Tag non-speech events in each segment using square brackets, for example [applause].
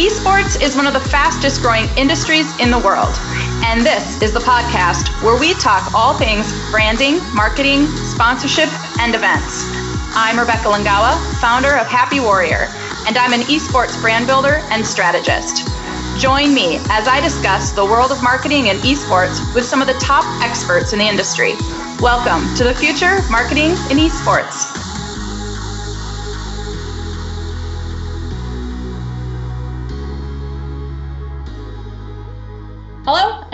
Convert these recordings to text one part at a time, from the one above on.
Esports is one of the fastest growing industries in the world. And this is the podcast where we talk all things branding, marketing, sponsorship, and events. I'm Rebecca Langawa, founder of Happy Warrior, and I'm an esports brand builder and strategist. Join me as I discuss the world of marketing and esports with some of the top experts in the industry. Welcome to the future marketing in esports.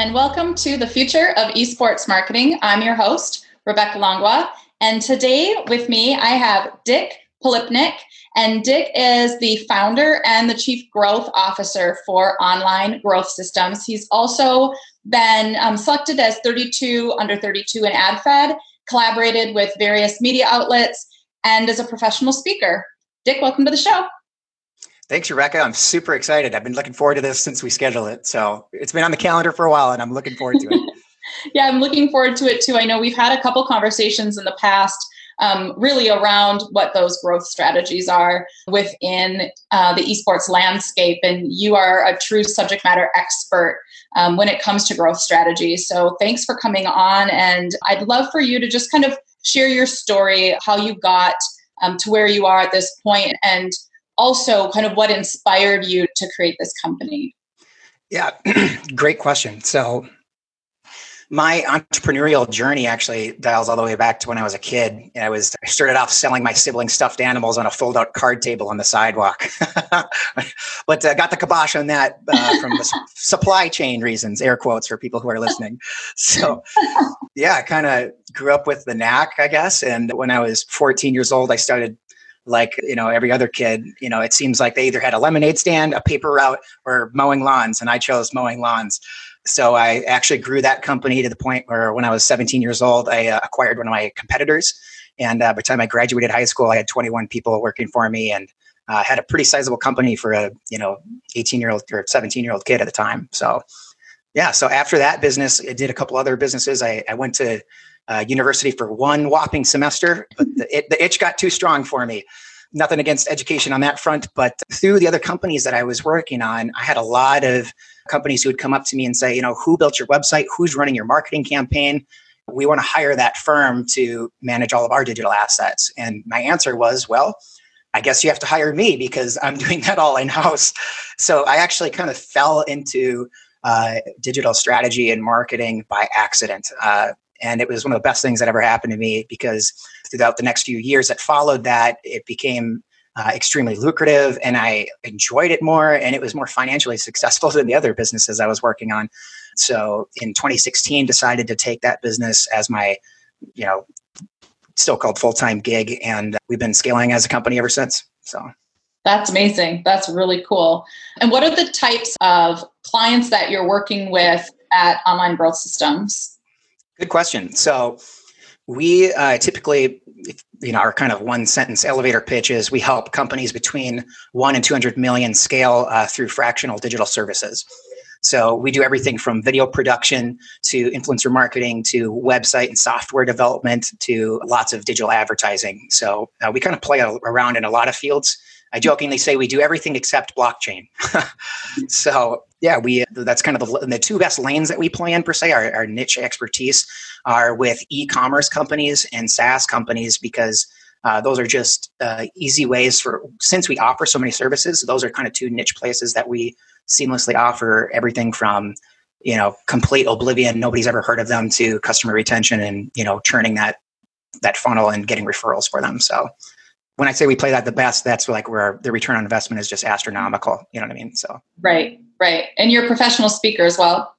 And welcome to the future of esports marketing. I'm your host, Rebecca Langwa, and today with me I have Dick Polipnik, and Dick is the founder and the chief growth officer for Online Growth Systems. He's also been um, selected as 32 under 32 in AdFed, collaborated with various media outlets, and is a professional speaker. Dick, welcome to the show. Thanks, Rebecca. I'm super excited. I've been looking forward to this since we scheduled it. So it's been on the calendar for a while, and I'm looking forward to it. [laughs] yeah, I'm looking forward to it too. I know we've had a couple conversations in the past. Um, really around what those growth strategies are within uh, the esports landscape. And you are a true subject matter expert um, when it comes to growth strategies. So thanks for coming on. And I'd love for you to just kind of share your story, how you got um, to where you are at this point, and also kind of what inspired you to create this company? Yeah, [clears throat] great question. So, my entrepreneurial journey actually dials all the way back to when I was a kid. And I was I started off selling my sibling stuffed animals on a fold-out card table on the sidewalk, [laughs] but uh, got the kibosh on that uh, from the [laughs] supply chain reasons, air quotes for people who are listening. So, yeah, I kind of grew up with the knack, I guess. And when I was 14 years old, I started like you know every other kid you know it seems like they either had a lemonade stand a paper route or mowing lawns and i chose mowing lawns. So i actually grew that company to the point where when i was 17 years old i uh, acquired one of my competitors and uh, by the time i graduated high school i had 21 people working for me and uh, had a pretty sizable company for a you know 18 year old or 17 year old kid at the time. So yeah so after that business i did a couple other businesses. I, I went to uh, university for one whopping semester, but the, it, the itch got too strong for me. Nothing against education on that front, but through the other companies that I was working on, I had a lot of companies who would come up to me and say, you know, who built your website? Who's running your marketing campaign? We want to hire that firm to manage all of our digital assets. And my answer was, well, I guess you have to hire me because I'm [laughs] doing that all in house. So I actually kind of fell into uh, digital strategy and marketing by accident. Uh, and it was one of the best things that ever happened to me because throughout the next few years that followed that, it became uh, extremely lucrative and I enjoyed it more and it was more financially successful [laughs] than the other businesses I was working on. So in 2016, decided to take that business as my, you know, still called full time gig. And we've been scaling as a company ever since. So that's amazing. That's really cool. And what are the types of clients that you're working with at Online Growth Systems? Good question. So we uh, typically, you know, our kind of one sentence elevator pitch is we help companies between one and 200 million scale uh, through fractional digital services. So we do everything from video production to influencer marketing to website and software development to lots of digital advertising. So uh, we kind of play around in a lot of fields. I jokingly say we do everything except blockchain. [laughs] so yeah, we that's kind of the, the, two best lanes that we play in per se. Our, our niche expertise are with e-commerce companies and SaaS companies because uh, those are just uh, easy ways for since we offer so many services. Those are kind of two niche places that we seamlessly offer everything from you know complete oblivion, nobody's ever heard of them, to customer retention and you know churning that that funnel and getting referrals for them. So when I say we play that the best, that's like where the return on investment is just astronomical. You know what I mean? So right, right, and you're a professional speaker as well.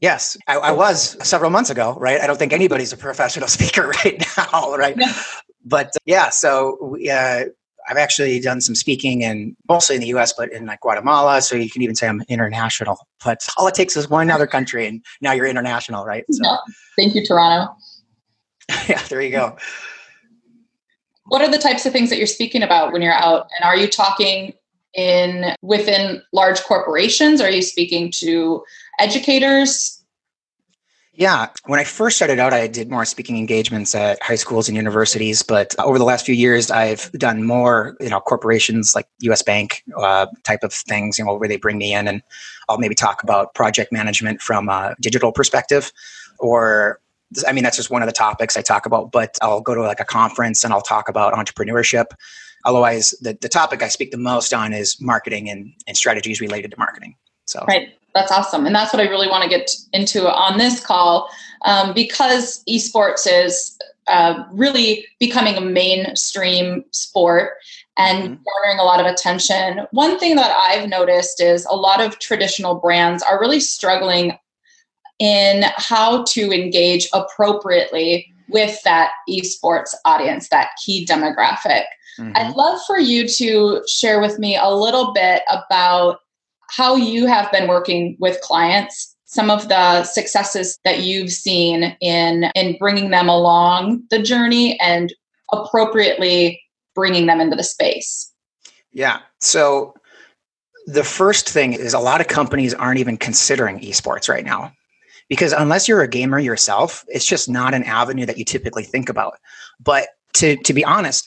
Yes, I, I was several months ago. Right, I don't think anybody's a professional [laughs] speaker right now. Right, but uh, yeah, so we, uh, I've actually done some speaking in mostly in the U.S., but in like Guatemala. So you can even say I'm international. But all it takes is one other country, and now you're international, right? So. Yeah. Thank you, Toronto. [laughs] yeah, there you go what are the types of things that you're speaking about when you're out and are you talking in within large corporations are you speaking to educators Yeah. When I first started out, I did more speaking engagements at high schools and universities. But over the last few years, I've done more, you know, corporations like US Bank uh, type of things, you know, where they bring me in and I'll maybe talk about project management from a digital perspective or I mean, that's just one of the topics I talk about, but I'll go to like a conference and I'll talk about entrepreneurship. Otherwise, the, the topic I speak the most on is marketing and, and strategies related to marketing. So, right. That's awesome. And that's what I really want to get into on this call um, because esports is uh, really becoming a mainstream sport and mm-hmm. garnering a lot of attention. One thing that I've noticed is a lot of traditional brands are really struggling in how to engage appropriately with that esports audience, that key demographic. Mm-hmm. I'd love for you to share with me a little bit about how you have been working with clients some of the successes that you've seen in in bringing them along the journey and appropriately bringing them into the space. Yeah. So the first thing is a lot of companies aren't even considering esports right now. Because unless you're a gamer yourself it's just not an avenue that you typically think about. But to to be honest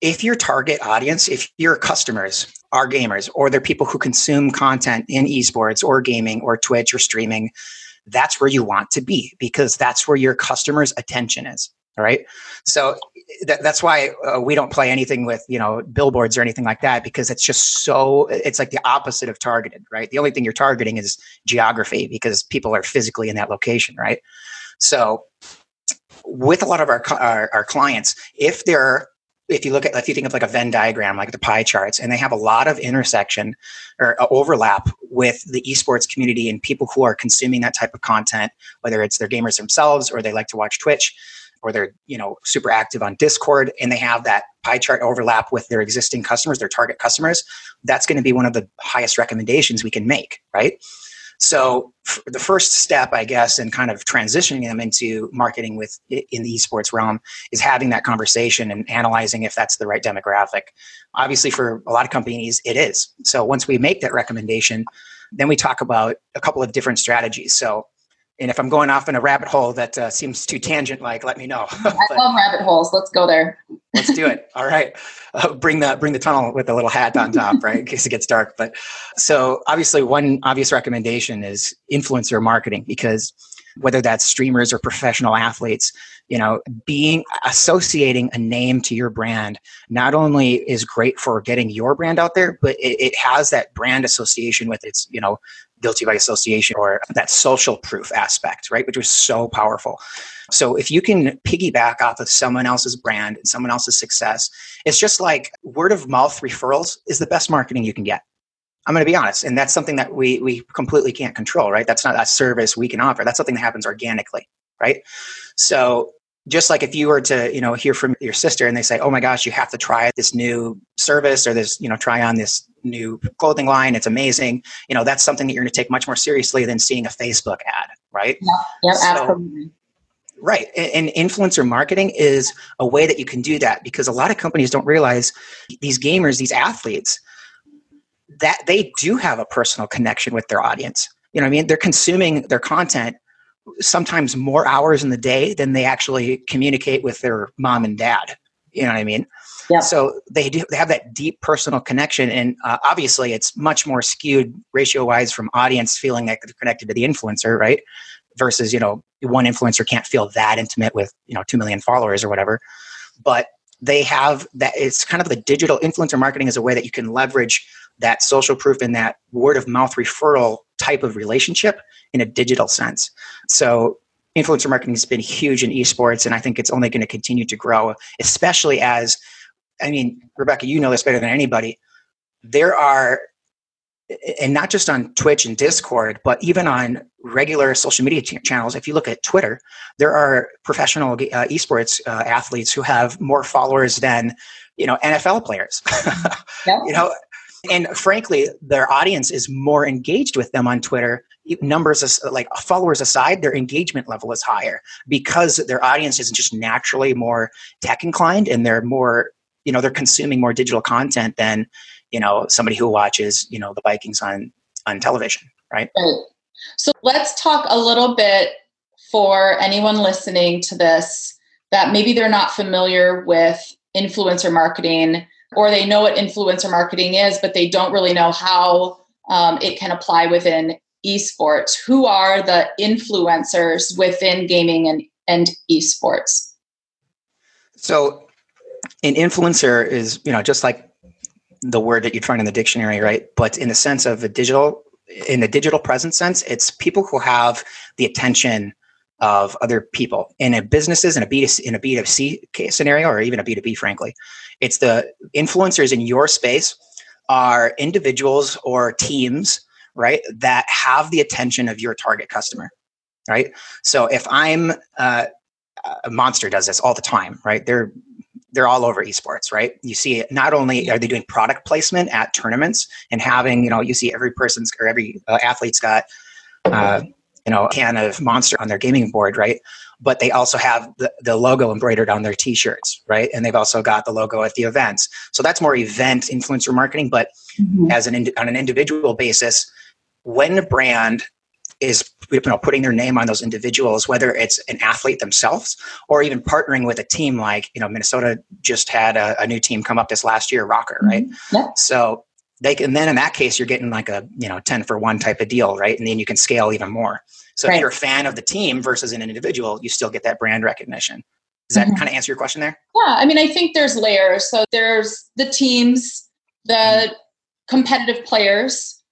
if your target audience if your customers are gamers or they're people who consume content in esports or gaming or Twitch or streaming, that's where you want to be because that's where your customer's attention is. All right. So th- that's why uh, we don't play anything with, you know, billboards or anything like that because it's just so, it's like the opposite of targeted, right? The only thing you're targeting is geography because people are physically in that location, right? So with a lot of our, our, our clients, if they're if you look at if you think of like a Venn diagram, like the pie charts, and they have a lot of intersection or uh, overlap with the esports community and people who are consuming that type of content, whether it's their gamers themselves or they like to watch Twitch or they're you know super active on Discord and they have that pie chart overlap with their existing customers, their target customers, that's going to be one of the highest recommendations we can make, right? So the first step, I guess, in kind of transitioning them into marketing with in the esports realm is having that conversation and analyzing if that's the right demographic. Obviously, for a lot of companies, it is. So once we make that recommendation, then we talk about a couple of different strategies. So and if I'm going off in a rabbit hole that uh, seems too tangent like, let me know. [laughs] I love rabbit holes. Let's go there. Let's do it. All right. Uh, bring the bring the tunnel with a little hat on top, right, in case it gets dark. But so obviously, one obvious recommendation is influencer marketing because whether that's streamers or professional athletes, you know, being associating a name to your brand not only is great for getting your brand out there, but it, it has that brand association with its, you know, guilty by association or that social proof aspect, right? Which was so powerful. So if you can piggyback off of someone else's brand and someone else's success, it's just like word of mouth referrals is the best marketing you can get. I'm going to be honest, and that's something that we we completely can't control, right? That's not a service we can offer. That's something that happens organically, right? So just like if you were to you know hear from your sister and they say oh my gosh you have to try this new service or this you know try on this new clothing line it's amazing you know that's something that you're going to take much more seriously than seeing a facebook ad right yeah, yeah so, absolutely right and influencer marketing is a way that you can do that because a lot of companies don't realize these gamers these athletes that they do have a personal connection with their audience you know i mean they're consuming their content sometimes more hours in the day than they actually communicate with their mom and dad. You know what I mean? Yeah. So they do they have that deep personal connection, and uh, obviously it's much more skewed ratio wise from audience feeling that they're connected to the influencer, right? Versus you know one influencer can't feel that intimate with you know two million followers or whatever, but they have that. It's kind of the digital influencer marketing is a way that you can leverage that social proof and that word of mouth referral type of relationship in a digital sense. So influencer marketing has been huge in esports, and I think it's only going to continue to grow, especially as, I mean, Rebecca, you know this better than anybody. There are, and not just on Twitch and Discord, but even on regular social media ch- channels. If you look at Twitter, there are professional uh, esports uh, athletes who have more followers than you know NFL players. [laughs] You know, and frankly, their audience is more engaged with them on Twitter. Numbers like followers aside, their engagement level is higher because their audience is just naturally more tech inclined and they're more, you know, they're consuming more digital content than, you know, somebody who watches, you know, the Vikings on on television, right? Right. So let's talk a little bit for anyone listening to this that maybe they're not familiar with influencer marketing or they know what influencer marketing is, but they don't really know how um, it can apply within esports. Who are the influencers within gaming and, and esports? So, an influencer is, you know, just like the word that you find in the dictionary, right? But in the sense of a digital, in the digital presence sense, it's people who have the attention of other people in a businesses in a B2C, in a B2C scenario or even a B2B, frankly. It's the influencers in your space are individuals or teams, right, that have the attention of your target customer, right? So if I'm uh, a monster does this all the time, right? They're they're all over esports, right? You see, not only are they doing product placement at tournaments and having, you know, you see every person's or every uh, athlete's got uh, you know, a can of Monster on their gaming board, right? But they also have the, the logo embroidered on their t-shirts, right? And they've also got the logo at the events. So that's more event influencer marketing. But mm-hmm. as an on an individual basis, when a brand is you know putting their name on those individuals whether it's an athlete themselves or even partnering with a team like you know minnesota just had a, a new team come up this last year ROKKR right mm-hmm. yeah. so they can then in that case you're getting like a you know 10 for one type of deal right and then you can scale even more so right. if you're a fan of the team versus an individual you still get that brand recognition does that mm-hmm. kind of answer your question there yeah i mean i think there's layers so there's the teams the mm-hmm. competitive players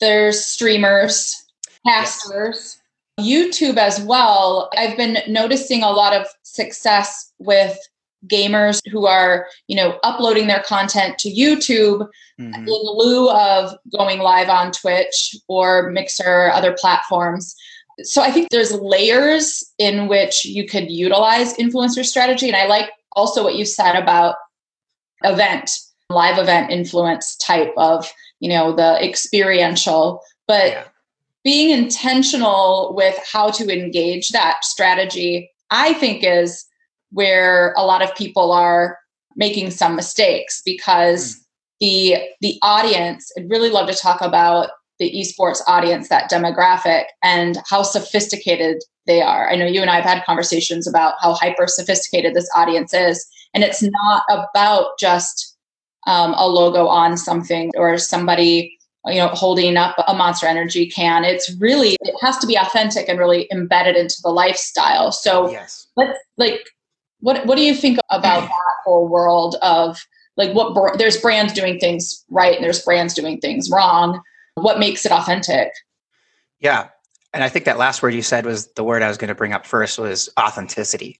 there's streamers casters yes. youtube as well i've been noticing a lot of success with gamers who are you know uploading their content to youtube mm-hmm. in lieu of going live on twitch or mixer or other platforms so i think there's layers in which you could utilize influencer strategy and i like also what you said about event live event influence type of you know the experiential but yeah. being intentional with how to engage that strategy i think is where a lot of people are making some mistakes because mm. the the audience i'd really love to talk about the esports audience that demographic and how sophisticated they are i know you and i have had conversations about how hyper sophisticated this audience is and it's not about just um, a logo on something or somebody you know holding up a monster energy can it's really it has to be authentic and really embedded into the lifestyle so yes. let's like what what do you think about [laughs] that whole world of like what there's brands doing things right and there's brands doing things wrong? What makes it authentic? Yeah, and I think that last word you said was the word I was going to bring up first was authenticity,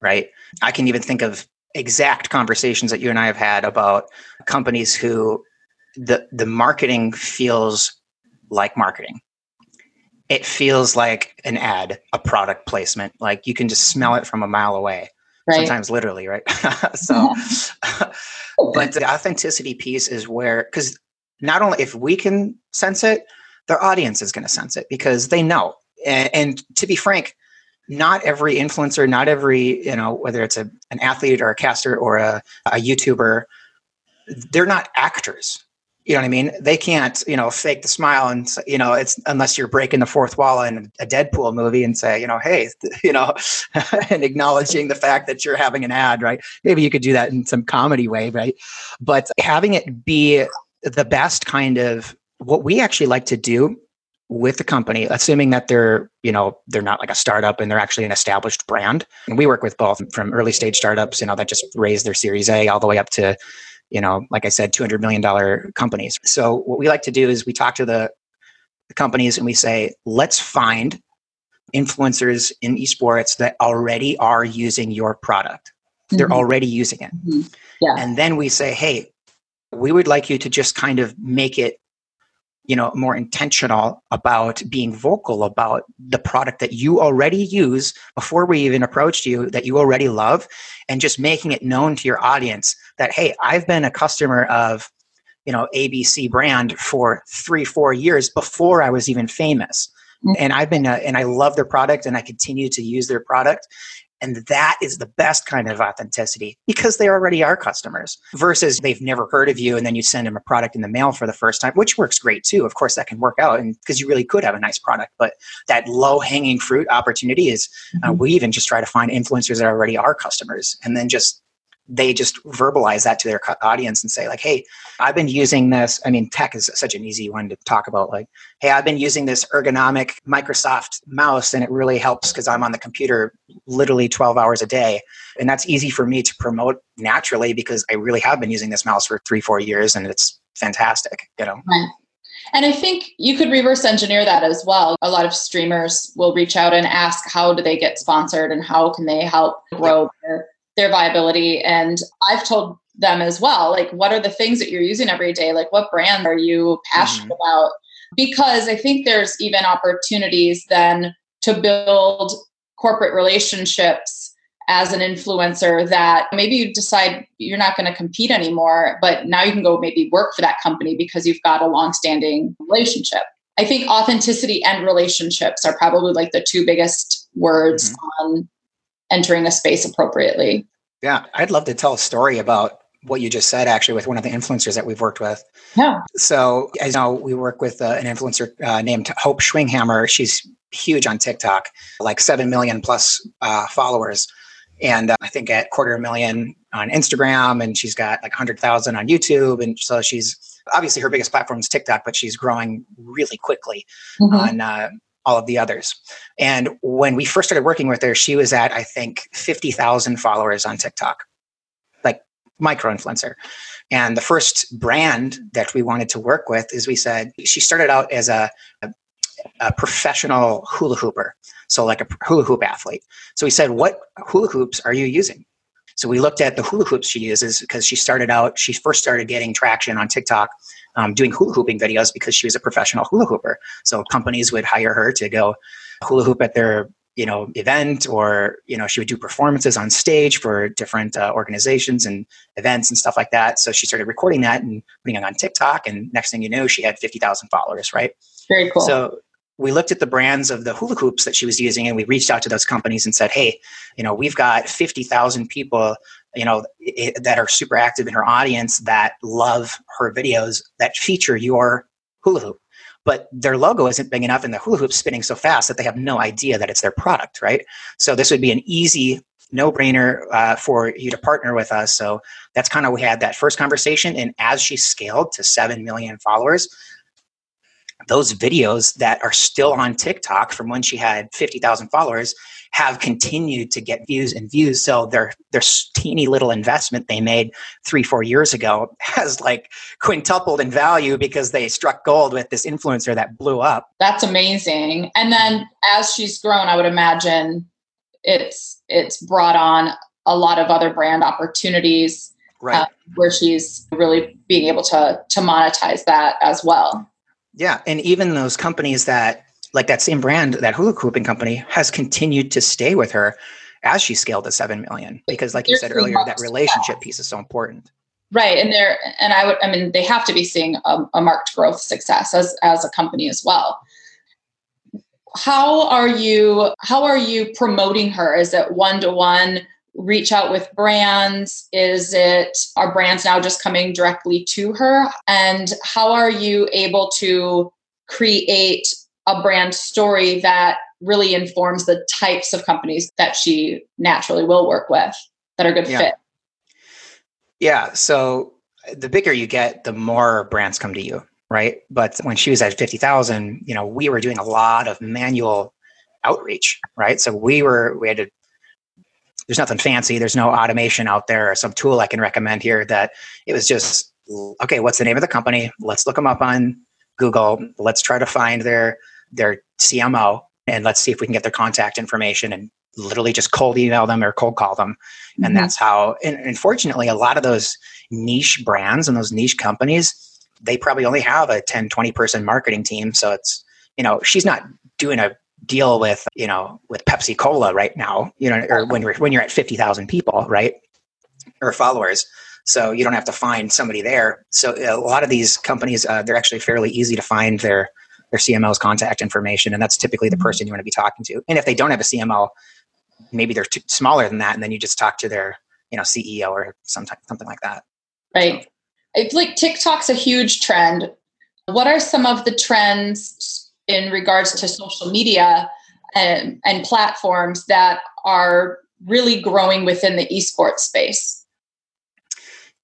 right? I can even think of exact conversations that you and I have had about companies who the the marketing feels like marketing. It feels like an ad, a product placement. Like you can just smell it from a mile away right. sometimes literally, right? [laughs] so, [laughs] but the authenticity piece is where, because not only if we can sense it, their audience is going to sense it because they know. And, and, to be frank, not every influencer, not every, you know, whether it's a, an athlete or a caster or a, a YouTuber, they're not actors you know what I mean? They can't, you know, fake the smile and you know, it's unless you're breaking the fourth wall in a Deadpool movie and say, you know, hey, [laughs] you know, [laughs] and acknowledging the fact that you're having an ad, right? Maybe you could do that in some comedy way, right? But having it be the best kind of what we actually like to do with the company, assuming that they're, you know, they're not like a startup and they're actually an established brand. And we work with both from early stage startups, you know, that just raised their series A all the way up to you know, like I said, $200 million companies. So what we like to do is we talk to the, the companies and we say, let's find influencers in esports that already are using your product. Mm-hmm. They're already using it. Mm-hmm. Yeah. And then we say, hey, we would like you to just kind of make it you know more intentional about being vocal about the product that you already use before we even approached you that you already love and just making it known to your audience that hey i've been a customer of you know abc brand for three four years before i was even famous mm-hmm. and i've been a, and i love their product and i continue to use their product And that is the best kind of authenticity because they already are customers versus they've never heard of you and then you send them a product in the mail for the first time, which works great too. Of course, that can work out and because you really could have a nice product. But that low hanging fruit opportunity is uh, mm-hmm. we even just try to find influencers that already are customers and then just they just verbalize that to their audience and say like hey i've been using this i mean tech is such an easy one to talk about like hey i've been using this ergonomic microsoft mouse and it really helps because i'm on the computer literally 12 hours a day and that's easy for me to promote naturally because i really have been using this mouse for three four years and it's fantastic you know right. And I think you could reverse engineer that as well. A lot of streamers will reach out and ask how do they get sponsored and how can they help grow their their viability. And I've told them as well, like, what are the things that you're using every day? Like, what brand are you passionate mm-hmm. about? Because I think there's even opportunities then to build corporate relationships as an influencer that maybe you decide you're not going to compete anymore, but now you can go maybe work for that company because you've got a long-standing relationship. I think authenticity and relationships are probably like the two biggest words mm-hmm. on entering a space appropriately. Yeah, I'd love to tell a story about what you just said actually with one of the influencers that we've worked with. Yeah. So, as you know, we work with uh, an influencer uh, named Hope Schwinghammer. She's huge on TikTok, like 7 million plus uh, followers. And uh, I think at quarter million on Instagram, and she's got like 100,000 on YouTube. And so she's obviously her biggest platform is TikTok, but she's growing really quickly mm-hmm. on uh, all of the others. And when we first started working with her, she was at, I think, 50,000 followers on TikTok, like micro influencer. And the first brand that we wanted to work with is we said she started out as a, a, a professional hula hooper, so like a hula hoop athlete. So we said, What hula hoops are you using? So we looked at the hula hoops she uses because she started out, she first started getting traction on TikTok um, doing hula hooping videos because she was a professional hula hooper. So companies would hire her to go hula hoop at their you know event or you know she would do performances on stage for different uh, organizations and events and stuff like that. So she started recording that and putting it on tiktok and next thing you know she had 50000 followers right? Very cool. So we looked at the brands of the hula hoops that she was using and we reached out to those companies and said hey you know we've got 50000 people you know it, that are super active in her audience that love her videos that feature your hula hoop. But their logo isn't big enough and the hula hoop's spinning so fast that they have no idea that it's their product right? So this would be an easy no brainer uh, for you to partner with us. So that's kind of we had that first conversation and as she scaled to 7 million followers those videos that are still on TikTok from when she had 50,000 followers have continued to get views and views. So their their teeny little investment they made three four years ago [laughs] has like quintupled in value because they struck gold with this influencer that blew up. That's amazing. And then as she's grown, I would imagine it's it's brought on a lot of other brand opportunities right. Uh, where she's really being able to to monetize that as well. Yeah, and even those companies that like that same brand, that hula hooping company, has continued to stay with her as she scaled to seven million. Because, like you said earlier, that relationship piece is so important. Right, and they're and I would I mean they have to be seeing a, a marked growth success as as a company as well. How are you? How are you promoting her? Is it one to one? reach out with brands? Is it are brands now just coming directly to her? And how are you able to create a brand story that really informs the types of companies that she naturally will work with that are good yeah. fit. Yeah. So the bigger you get, the more brands come to you, right? But when she was at 50,000, you know, we were doing a lot of manual outreach, right? So we were, we had to, there's nothing fancy. There's no automation out there or some tool I can recommend here that it was just, okay, what's the name of the company? Let's look them up on Google. Let's try to find their their CMO and let's see if we can get their contact information and literally just cold email them or cold call them. Mm-hmm. And that's how, and unfortunately, a lot of those niche brands and those niche companies, they probably only have a 10, 20 person marketing team. So it's, you know, she's not doing a deal with, you know, with Pepsi Cola right now, you know, or when you're, when you're at 50,000 people, right? Or followers. So you don't have to find somebody there. So a lot of these companies, uh, they're actually fairly easy to find their their CMO's contact information, and that's typically the mm-hmm. person you want to be talking to. And if they don't have a CMO, maybe they're too, smaller than that, and then you just talk to their you know CEO or something something like that. Right. I feel like TikTok's a huge trend. What are some of the trends in regards to social media and, and platforms that are really growing within the esports space?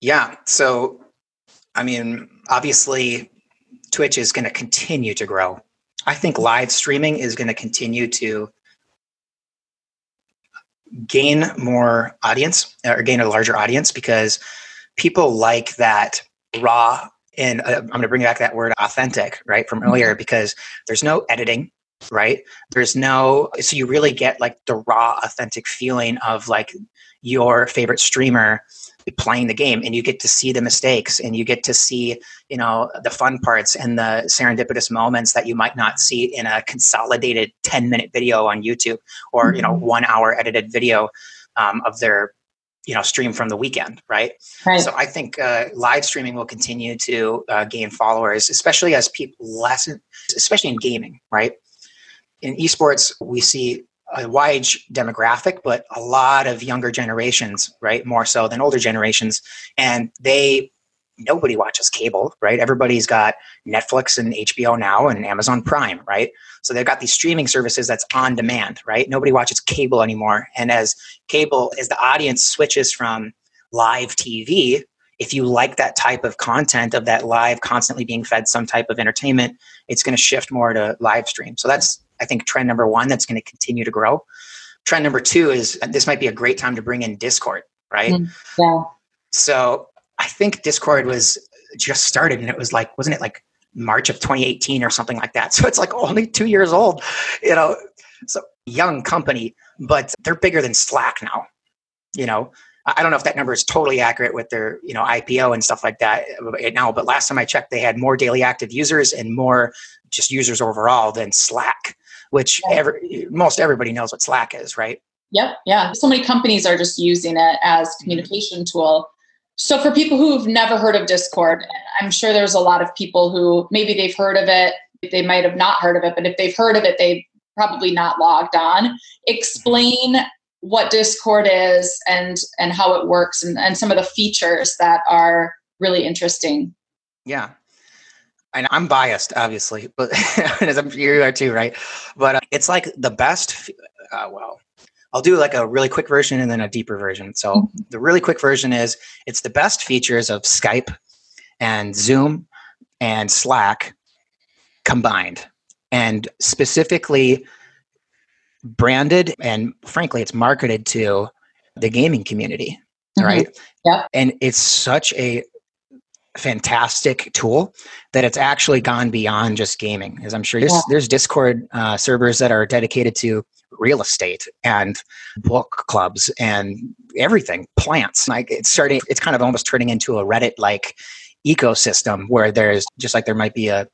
Yeah. So, I mean, obviously, Twitch is going to continue to grow. I think live streaming is going to continue to gain more audience or gain a larger audience because people like that raw and uh, I'm going to bring back that word authentic, right, from earlier mm-hmm. because there's no editing, right? There's no, so you really get like the raw, authentic feeling of like your favorite streamer playing the game and you get to see the mistakes and you get to see you know the fun parts and the serendipitous moments that you might not see in a consolidated 10 minute video on youtube or you know mm-hmm. one hour edited video um, of their you know stream from the weekend right, right. so i think uh, live streaming will continue to uh, gain followers especially as people lessen especially in gaming right in esports we see a wide demographic, but a lot of younger generations, right? More so than older generations. And they, nobody watches cable, right? Everybody's got Netflix and HBO now and Amazon Prime, right? So they've got these streaming services that's on demand, right? Nobody watches cable anymore. And as cable, as the audience switches from live TV, if you like that type of content of that live, constantly being fed some type of entertainment, it's going to shift more to live stream. So that's I think trend number one that's going to continue to grow. Trend number two is this might be a great time to bring in Discord, right? Mm, yeah. So I think Discord was just started and it was like, wasn't it like March of 2018 or something like that? [laughs] So it's like only two years old, you know. So young company, but they're bigger than Slack now. You know, I don't know if that number is totally accurate with their, you know, IPO and stuff like that right now, but last time I checked, they had more daily active users and more just users overall than Slack which every, most everybody knows what Slack is, right? Yep. Yeah. So many companies are just using it as mm-hmm. communication tool. So for people who've never heard of Discord, I'm sure there's a lot of people who maybe they've heard of it, they might have not heard of it, but if they've heard of it, they've probably not logged on. Explain what Discord is and and how it works and, and some of the features that are really interesting. Yeah and I'm biased, obviously, but [laughs] as I'm you are too, right? But uh, it's like the best. Uh, well, I'll do like a really quick version and then a deeper version. So mm-hmm. the really quick version is it's the best features of Skype and Zoom and Slack combined, and specifically branded and frankly, it's marketed to the gaming community, mm-hmm. right? Yeah, and it's such a fantastic tool that it's actually gone beyond just gaming as i'm sure there's, yeah. there's discord uh, servers that are dedicated to real estate and book clubs and everything plants like it's starting it's kind of almost turning into a reddit like ecosystem where there's just like there might be a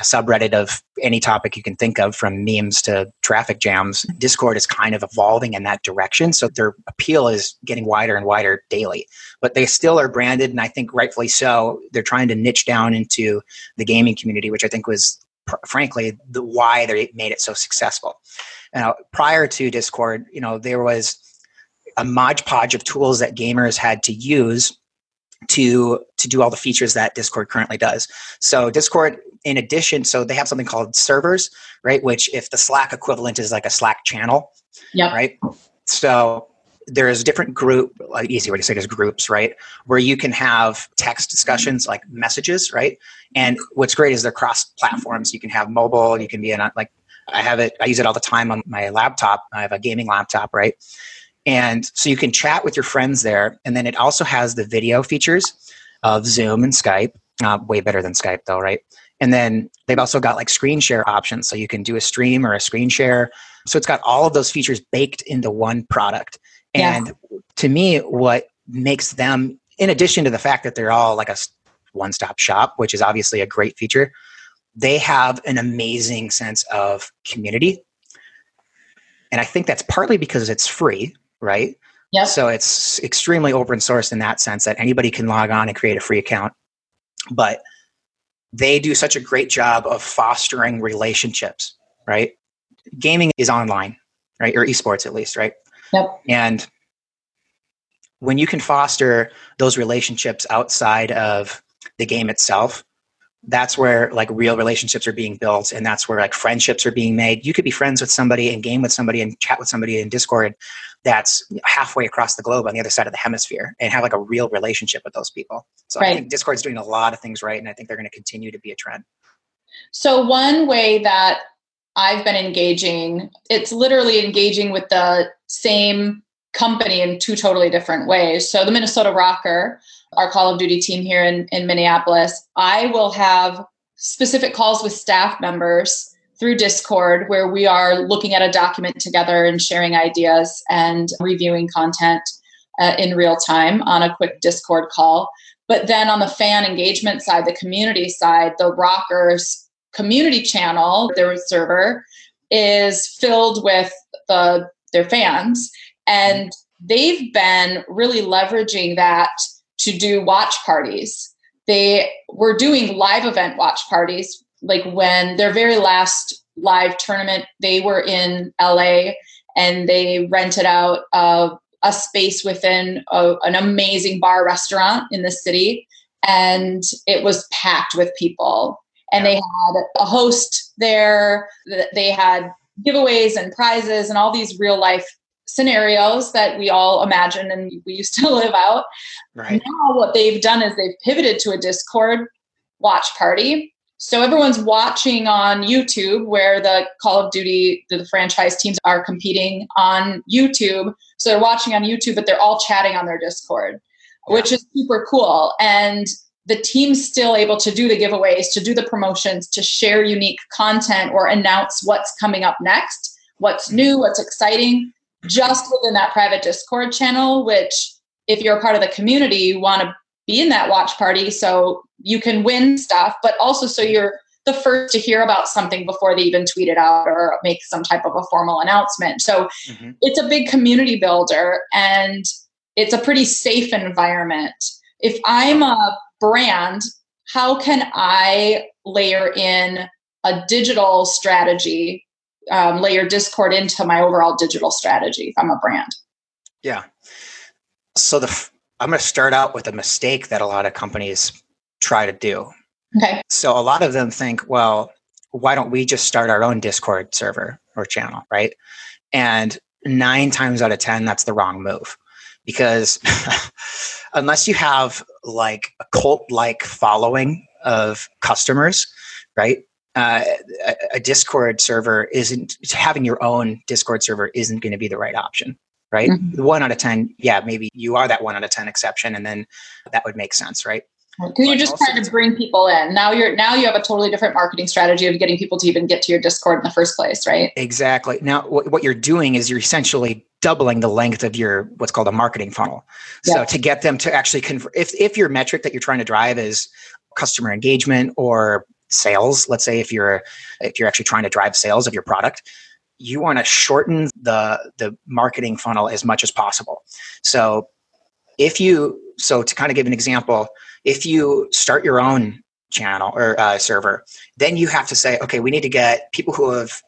a subreddit of any topic you can think of from memes to traffic jams. Mm-hmm. Discord is kind of evolving in that direction. So their appeal is getting wider and wider daily. But they still are branded, and I think rightfully so. They're trying to niche down into the gaming community, which I think was frankly the why they made it so successful. Now, prior to Discord, you know, there was a modge podge of tools that gamers had to use to to do all the features that discord currently does. So discord in addition so they have something called servers right which if the slack equivalent is like a slack channel yeah right? So there's different group like easy way to say it is groups right where you can have text discussions like messages right? And what's great is they're cross platforms you can have mobile you can be in a, like i have it i use it all the time on my laptop. I have a gaming laptop right and so you can chat with your friends there. And then it also has the video features of Zoom and Skype. Uh, way better than Skype, though, right? And then they've also got like screen share options. So you can do a stream or a screen share. So it's got all of those features baked into one product. And yeah. to me, what makes them, in addition to the fact that they're all like a one stop shop, which is obviously a great feature, they have an amazing sense of community. And I think that's partly because it's free, right? Yeah. So it's extremely open source in that sense that anybody can log on and create a free account. But they do such a great job of fostering relationships, right? Gaming is online, right? Or esports at least, right? Yep. And when you can foster those relationships outside of the game itself, that's where like real relationships are being built and that's where like friendships are being made. You could be friends with somebody and game with somebody and chat with somebody in discord that's halfway across the globe on the other side of the hemisphere and have like a real relationship with those people. So right. i think discord's doing a lot of things right and i think they're going to continue to be a trend. So one way that i've been engaging it's literally engaging with the same company in two totally different ways. So the minnesota rokkr our Call of Duty team here in, in Minneapolis, I will have specific calls with staff members through Discord where we are looking at a document together and sharing ideas and reviewing content uh, in real time on a quick Discord call. But then on the fan engagement side, the community side, the ROKKR's community channel, their server, is filled with the their fans. And they've been really leveraging that to do watch parties. They were doing live event watch parties. Like when their very last live tournament, they were in LA and they rented out a, a space within a, an amazing bar restaurant in the city. And it was packed with people. And they had a host there, they had giveaways and prizes and all these real life scenarios that we all imagine and we used to [laughs] live out. Right. Now, what they've done is they've pivoted to a Discord watch party. So everyone's watching on YouTube where the Call of Duty, the franchise teams are competing on YouTube. So they're watching on YouTube, but they're all chatting on their Discord, yeah. which is super cool. And the team's still able to do the giveaways, to do the promotions, to share unique content or announce what's coming up next, what's mm-hmm. new, what's exciting just within that private Discord channel, which if you're a part of the community, you want to be in that watch party so you can win stuff, but also so you're the first to hear about something before they even tweet it out or make some type of a formal announcement. So mm-hmm. it's a big community builder and it's a pretty safe environment. If I'm a brand, how can I layer in a digital strategy um, layer Discord into my overall digital strategy if I'm a brand. Yeah. So the I'm going to start out with a mistake that a lot of companies try to do. Okay. So a lot of them think, well, why don't we just start our own Discord server or channel, right? And nine times out of 10, that's the wrong move because [laughs] unless you have like a cult like following of customers, right? Uh, a, a Discord server isn't having your own Discord server isn't going to be the right option, right? Mm-hmm. One out of ten, yeah, maybe you are that one out of ten exception, and then that would make sense, right? Because you're just trying to bring people in. Now you're now you have a totally different marketing strategy of getting people to even get to your Discord in the first place, right? Exactly. Now what, what you're doing is you're essentially doubling the length of your what's called a marketing funnel. So to get them to actually convert, if if your metric that you're trying to drive is customer engagement or sales let's say if you're if you're actually trying to drive sales of your product you want to shorten the the marketing funnel as much as possible. So if you so to kind of give an example if you start your own channel or uh, server then you have to say okay we need to get people who have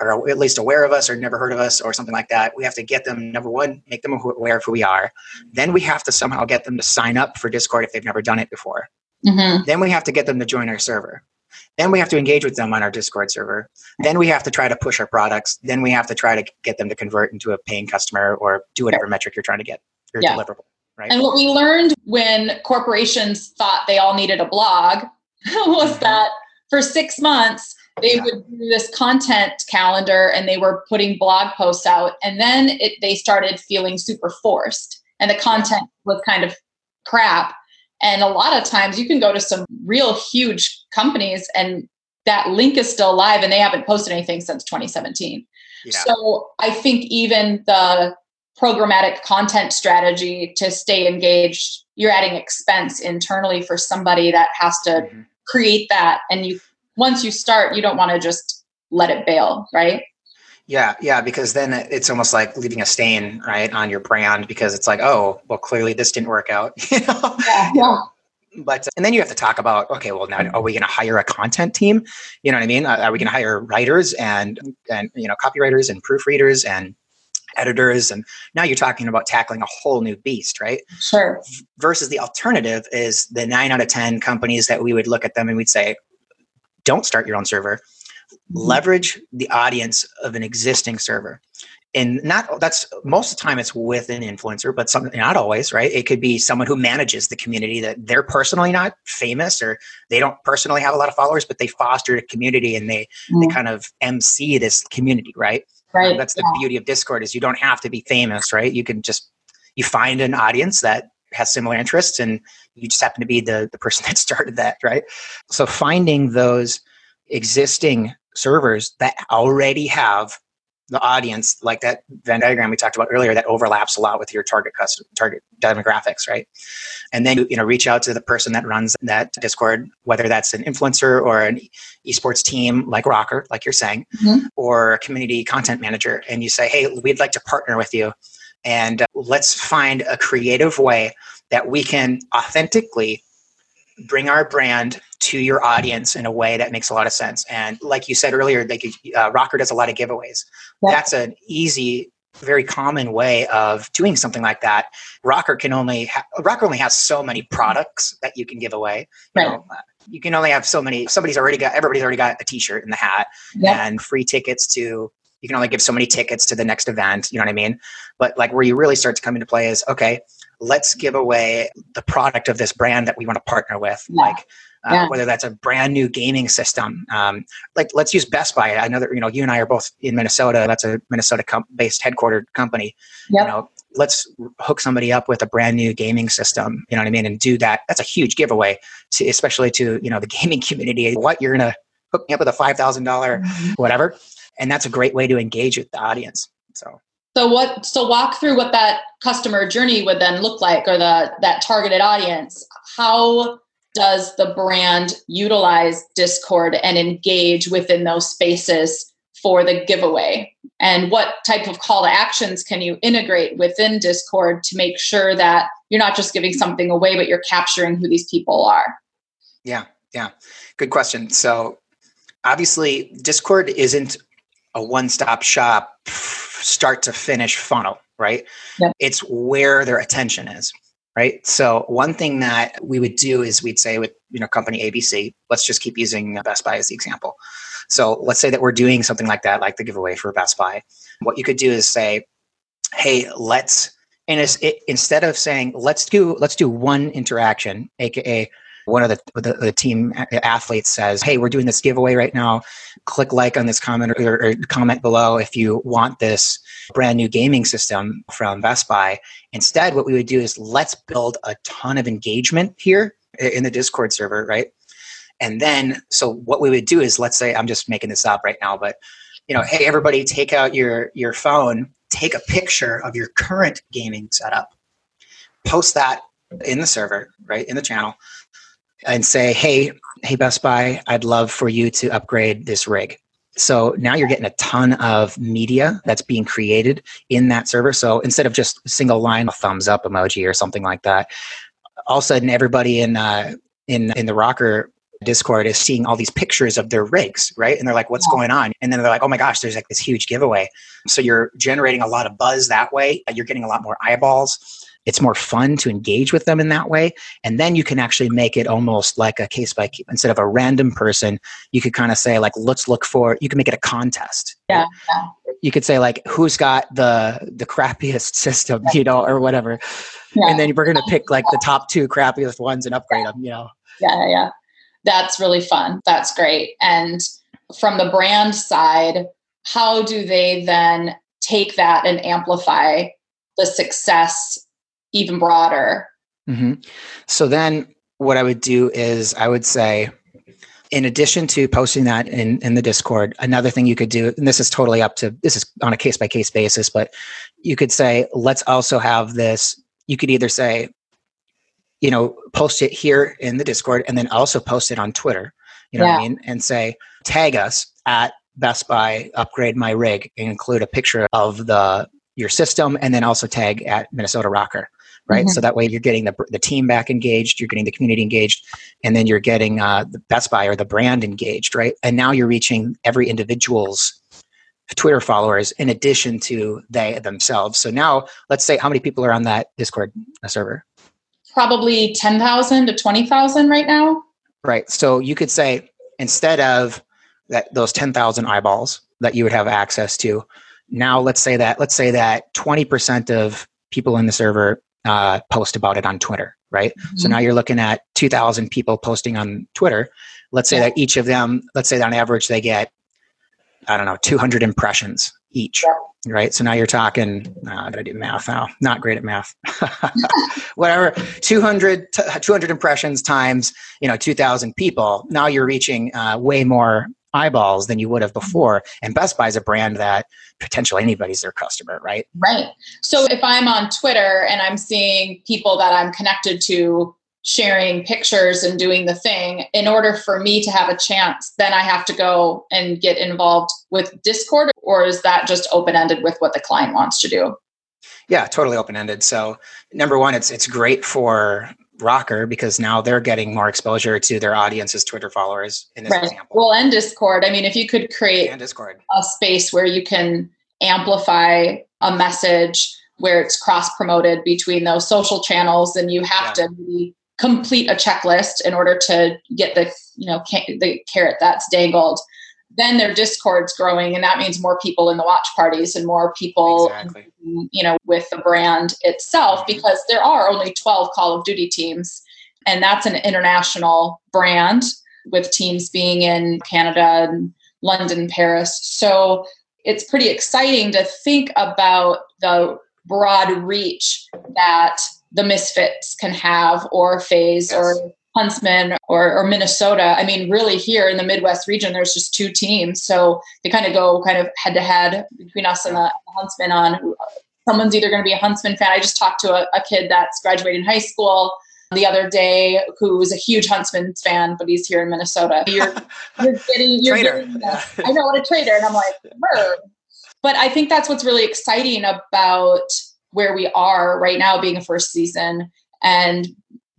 are at least aware of us or never heard of us or something like that. We have to get them number one make them aware of who we are. Then we have to somehow get them to sign up for discord if they've never done it before. Mm-hmm. then we have to get them to join our server then we have to engage with them on our Discord server. Then we have to try to push our products. Then we have to try to get them to convert into a paying customer or do whatever metric you're trying to get your yeah. deliverable. Right. And what we learned when corporations thought they all needed a blog [laughs] was mm-hmm. that for six months they yeah. would do this content calendar and they were putting blog posts out and then it, they started feeling super forced and the content was kind of crap and a lot of times you can go to some real huge companies and that link is still live and they haven't posted anything since 2017. Yeah. So I think even the programmatic content strategy to stay engaged, you're adding expense internally for somebody that has to mm-hmm. create that. And you once you start, you don't want to just let it bail, right? Yeah, yeah, because then it's almost like leaving a stain, right, on your brand because it's like, oh, well, clearly this didn't work out. [laughs] yeah, yeah. But and then you have to talk about, okay, well, now are we going to hire a content team? You know what I mean? Are we going to hire writers and and you know copywriters and proofreaders and editors and now you're talking about tackling a whole new beast right sure versus the alternative is the 9 out of 10 companies that we would look at them and we'd say don't start your own server. Leverage the audience of an existing server. And not that's most of the time it's with an influencer but some not always right? It could be someone who manages the community that they're personally not famous or they don't personally have a lot of followers but they foster a community and they mm. they kind of mc this community right? Right that's the yeah. beauty of discord is you don't have to be famous right? You can just you find an audience that has similar interests and you just happen to be the, the person [laughs] that started that right? So finding those existing servers that already have the audience, like that Venn diagram we talked about earlier, that overlaps a lot with your target custom target demographics, right? And then you know reach out to the person that runs that Discord, whether that's an influencer or an esports team like Rokkr, like you're saying, mm-hmm. or a community content manager, and you say, hey, we'd like to partner with you, and uh, let's find a creative way that we can authentically bring our brand to your audience in a way that makes a lot of sense. And like you said earlier, like uh, Rokkr does a lot of giveaways. Yeah. That's an easy, very common way of doing something like that. Rokkr can only ha- Rokkr only has so many products that you can give away. You, right. know, uh, you can only have so many. Somebody's already got everybody's already got a T-shirt in the hat yeah. and free tickets to. You can only give so many tickets to the next event. You know what I mean? But like where you really start to come into play is okay let's give away the product of this brand that we want to partner with yeah. like uh, yeah. whether that's a brand new gaming system um, like let's use best buy i know that you know you and i are both in minnesota that's a minnesota com- based headquartered company yep. you know let's hook somebody up with a brand new gaming system you know what i mean and do that that's a huge giveaway to especially to you know the [laughs] gaming community what you're gonna hook me up with a $5000 mm-hmm. whatever and that's a great way to engage with the audience so so what so walk through what that customer journey would then look like or the that targeted audience. How does the brand utilize Discord and engage within those spaces for the giveaway? And what type of call to actions can you integrate within Discord to make sure that you're not just giving something away, but you're capturing who these people are? Yeah, yeah. Good question. So obviously, Discord isn't a one stop shop start to finish funnel, right? Yep. It's where their attention is, right? So one thing that we would do is we'd say with you know company ABC, let's just keep using Best Buy as the example. So let's say that we're doing something like that, like the giveaway for Best Buy. What you could do is say, hey, let's and it, instead of saying let's do let's do one interaction, aka one of the, the, the, team athletes says, Hey, we're doing this giveaway right now. Click like on this comment or, or, comment below if you want this brand new gaming system from Best Buy. Instead, what we would do is let's build a ton of engagement here in the Discord server, right? And then, so what we would do is let's say, I'm just making this up right now, but you know, hey, everybody, take out your, your phone, take a picture of your current gaming setup, post that in the server, right, in the channel and say, hey, hey, Best Buy, I'd love for you to upgrade this rig. So now you're getting a ton of media that's being created in that server. So instead of just single line, a thumbs up emoji or something like that, all of a sudden everybody in uh, in in the Rokkr Discord is seeing all these pictures of their rigs, right? And they're like, "What's going on?" And then they're like, "Oh my gosh, there's like this huge giveaway." So you're generating a lot of buzz that way. You're getting a lot more eyeballs it's more fun to engage with them in that way. And then you can actually make it almost like a case by case instead of a random person you could kind of say like let's look for you can make it a contest. Yeah, yeah. you could say like who's got the the crappiest [laughs] system you know or whatever. Yeah. and then we're going to pick like the top two crappiest ones and upgrade them you know. Yeah yeah. That's really fun. That's great. And from the brand side how do they then take that and amplify the success even broader. Mm-hmm. So then what I would do is I would say, in addition to posting that in, in the Discord, another thing you could do, and this is totally up to this is on a case by case basis, but you could say, let's also have this. You could either say, you know, post it here in the Discord and then also post it on Twitter, you know yeah. what I mean? And say, tag us at Best Buy, upgrade my rig, and include a picture of the your system and then also tag at Minnesota Rokkr right? Mm-hmm. So that way you're getting the, the team back engaged, you're getting the community engaged, and then you're getting uh, the Best Buy or the brand engaged, right? And now you're reaching every individual's Twitter followers in addition to they themselves. So now let's say how many people are on that Discord server? Probably 10,000 to 20,000 right now. Right. So you could say instead of that those 10,000 eyeballs that you would have access to, now let's say that let's say that 20% of people in the server uh, post about it on Twitter, right? Mm-hmm. So now you're looking at 2,000 people posting on Twitter. Let's say yeah. that each of them, let's say that on average they get, I don't know, 200 impressions each, yeah. right? So now you're talking, did I do math now? Not great at math. [laughs] Whatever, 200, 200 impressions times, you know, 2,000 people. Now you're reaching uh, way more eyeballs than you would have mm-hmm. before. And Best Buy is a brand that potentially anybody's their customer, right? Right. So if I'm on Twitter and I'm seeing people that I'm connected to sharing pictures and doing the thing, in order for me to have a chance, then I have to go and get involved with Discord, or is that just open ended with what the client wants to do? Yeah, totally open ended. So number one, it's it's great for Rokkr because now they're getting more exposure to their audience's Twitter followers in this right. example. Well, and Discord. I mean, if you could create and Discord. a space where you can amplify a message where it's cross promoted between those social channels, then you have yeah. to complete a checklist in order to get the you know ca- the carrot that's dangled then their discord's growing and that means more people in the watch parties and more people exactly. you know with the brand itself mm-hmm. because there are only 12 call of duty teams and that's an international brand with teams being in canada and london paris so it's pretty exciting to think about the broad reach that the misfits can have or FaZe yes. or Huntsmen or, or Minnesota. I mean, really here in the Midwest region, there's just two teams. So they kind of go kind of head to head between us and the, Huntsmen on someone's either going to be a Huntsmen fan. I just talked to a, a kid that's graduating high school the other day who's a huge Huntsmen fan, but he's here in Minnesota. [laughs] You're, you're getting, you're getting I know what a trader. And I'm like, Bird. but I think that's what's really exciting about where we are right now being a first season and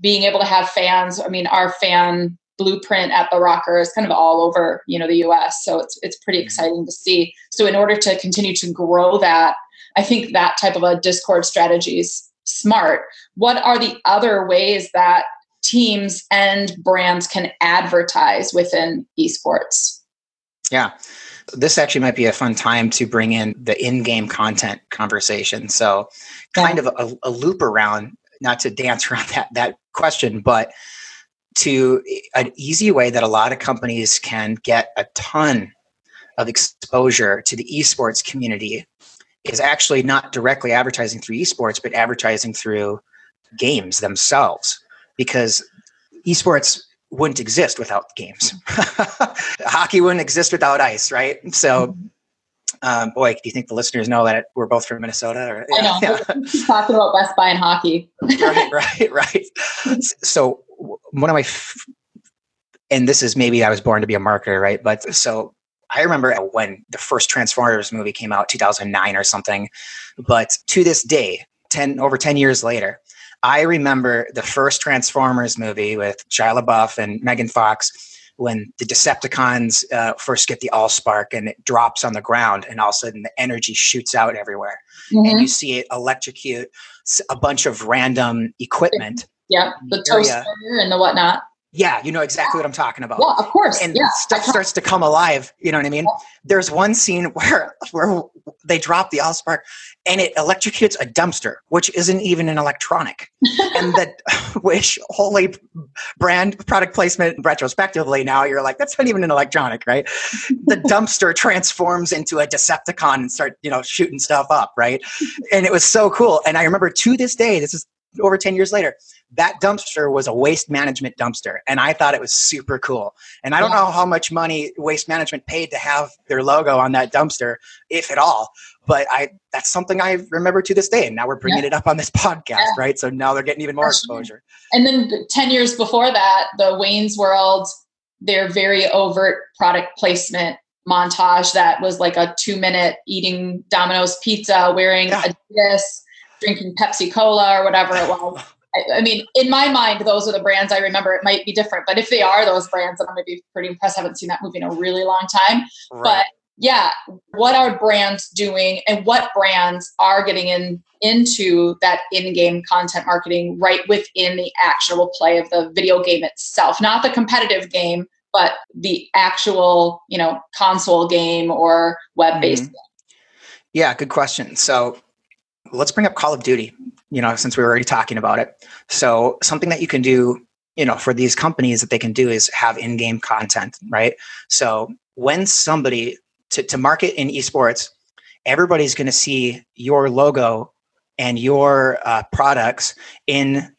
being able to have fans. I mean, our fan blueprint at the Rokkr is kind of all over, you know, the US. So it's it's pretty mm-hmm. exciting to see. So in order to continue to grow that, I think that type of a Discord strategy is smart. What are the other ways that teams and brands can advertise within esports? Yeah. This actually might be a fun time to bring in the in-game content conversation. So, kind yeah. of a, a loop around not to dance [laughs] around that that question, but to eh, an easy way that a lot of companies can get a ton of exposure to the esports community is actually not directly advertising through esports, but advertising through games themselves. Because esports wouldn't exist without games. [laughs] Hockey wouldn't exist without ice, right? So mm-hmm. Um, boy, do you think the listeners know that we're both from Minnesota? Or, yeah, I know. Yeah. [laughs] talking about Best Buy and hockey. right, [laughs] right, right. So one of my, f- and this is maybe I was born to be a marketer, right? But so I remember when the first Transformers movie came out, 2009 or something. But to this day, 10 over 10 years later, I remember the first Transformers movie with Shia LaBeouf and Megan Fox when the Decepticons uh, first get the Allspark and it drops on the ground, and all of a sudden the energy shoots out everywhere, mm-hmm. and you see it electrocute a bunch of random equipment. Yeah, the toaster and the whatnot. Yeah, you know exactly what I'm talking about. Yeah, of course. And yeah. stuff starts to come alive. You know what I mean? Yeah. There's one scene [laughs] where where they drop the Allspark and it electrocutes a dumpster, which isn't even an electronic. [laughs] and that [laughs] which holy brand product placement retrospectively now you're like, that's not even an electronic, right? the dumpster transforms into a Decepticon and start, you know, shooting stuff up, right? And it was so cool. And I remember to this day, this is over 10 years later, that dumpster was a waste management dumpster. And I thought it was super cool. And I don't know how much money waste management paid to have their logo on that dumpster, if at all. But I that's something I remember to this day. And now we're bringing yeah. it up on this [laughs] podcast, yeah. right? So now they're getting even more exposure. And then 10 years before that, the Wayne's World, their very overt product placement montage that was like a two minute eating Domino's pizza, wearing yeah. Adidas drinking Pepsi Cola or whatever it [laughs] was. I, I, mean, in my mind, those are the brands I remember. It might be different, but if they are those brands, then I'm going to be pretty impressed. I haven't seen that movie in a really long time. Right. But yeah, what are brands doing and what brands are getting in into that in-game content marketing right within the actual play of the video game itself, not the competitive game, but the actual, you know, console game or web-based mm-hmm. Yeah, good question. So let's bring up Call of Duty, you know, since we were already talking about it. So something that you can do, you know, for these companies that they can do is have in-game content, right? So when somebody to, to market in esports, everybody's going to see your logo and your uh, products in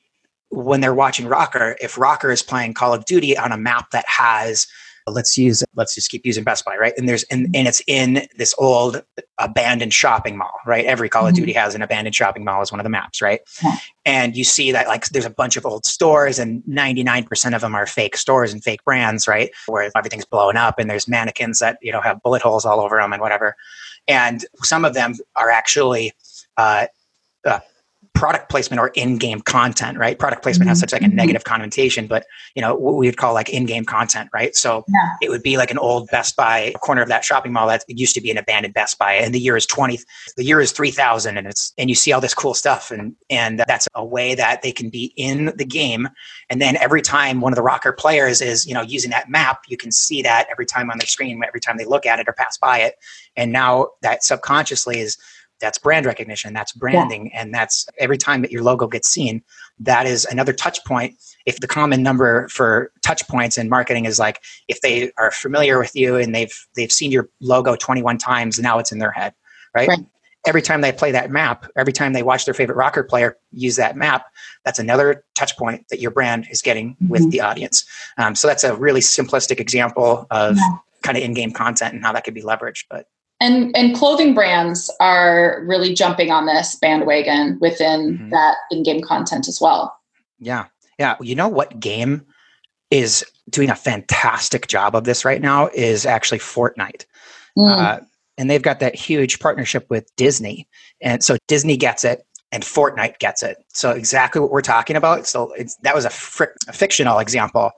when they're watching ROKKR. If ROKKR is playing Call of Duty on a map that has let's use let's just keep using best buy right? And there's and, and it's in this old abandoned shopping mall right? Every call of duty mm-hmm. has an abandoned shopping mall as one of the maps right? Yeah. and you see that like there's a bunch of old stores and 99% of them are fake stores and fake brands right? Where everything's blowing up and there's mannequins that you know have bullet holes all over them and whatever. And some of them are actually uh, uh, product placement or in-game content, right? Product placement has mm-hmm. such like a mm-hmm. negative connotation, but you know what we would call like in-game content, right? So yeah. it would be like an old Best Buy corner of that shopping mall that used to be an abandoned Best Buy, and the year is twenty, the year is three thousand, and it's and you see all this cool stuff, and and that's a way that they can be in the game, and then every time one of the ROKKR players is you know using that map, you can see that every time on their screen, every time they look at it or pass by it, and now that subconsciously is that's brand recognition that's branding yeah. and that's every time that your logo gets seen that is another touch point if the common number for touch points in marketing is like if they are familiar with you and they've they've seen your logo 21 times now it's in their head right, right. every time they play that map every time they watch their favorite ROKKR player use that map that's another touch point that your brand is getting mm-hmm. with the audience um, so that's a really simplistic example of yeah. kind of in-game content and how that could be leveraged but and and clothing brands are really jumping on this bandwagon within mm-hmm. that in-game content as well. Yeah. Yeah. You know what game is doing a fantastic job of this right now is actually fortnite. Mm. uh, and they've got that huge partnership with disney. And so disney gets it and fortnite gets it. So exactly what we're talking about. So that was a, fr- a, fictional example.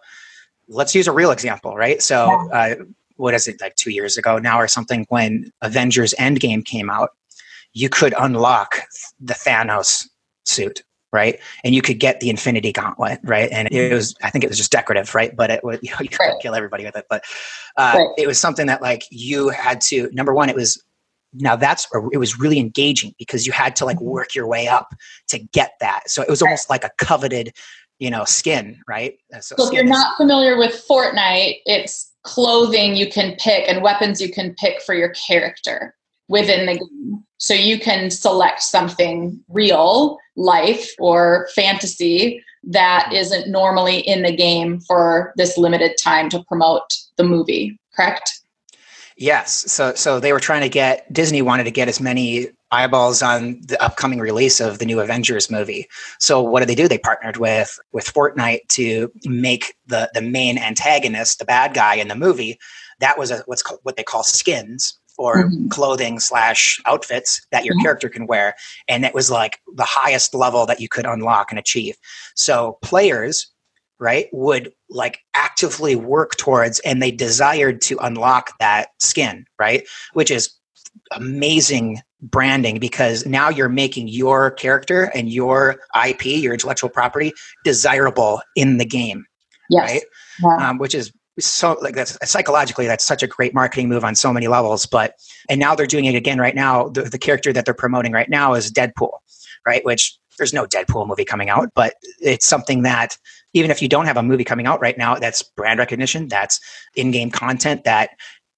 Let's use a real example right? So uh, what is it like two years ago now or something when Avengers Endgame came out, you could unlock the Thanos suit, right? And you could get the Infinity Gauntlet, right? And it was I think it was just decorative, right? But it would [laughs] you, know, you could right. kill everybody with it. But uh, right. it was something that like you had to number one, it was now that's it was really engaging because you had to like mm-hmm. work your way up to get that. So it was almost like a coveted you know skin right so, so if you're not familiar with fortnite it's clothing you can pick and weapons you can pick for your character within the game. So you can select something real life or fantasy that isn't normally in the game for this limited time to promote the movie, correct? Yes. So so they were trying to get Disney wanted to get as many eyeballs on the upcoming release of the new Avengers movie. So what did they do? They partnered with with Fortnite to make the the main antagonist, the bad guy in the movie, that was a, what's called, what they call skins or mm-hmm. clothing slash outfits that your mm-hmm. character can wear, and it was like the highest level that you could unlock and achieve. So players right would like actively work towards and they desired to unlock that skin right which is amazing branding because now you're making your character and your ip your intellectual property desirable in the game yes. right yeah. um, which is so like that's psychologically that's such a great marketing move on so many levels but and now they're doing it again right now the, the character that they're promoting right now is deadpool right which there's no deadpool movie coming out but it's something that even if you don't have a movie coming out right now, that's brand recognition, that's in game content that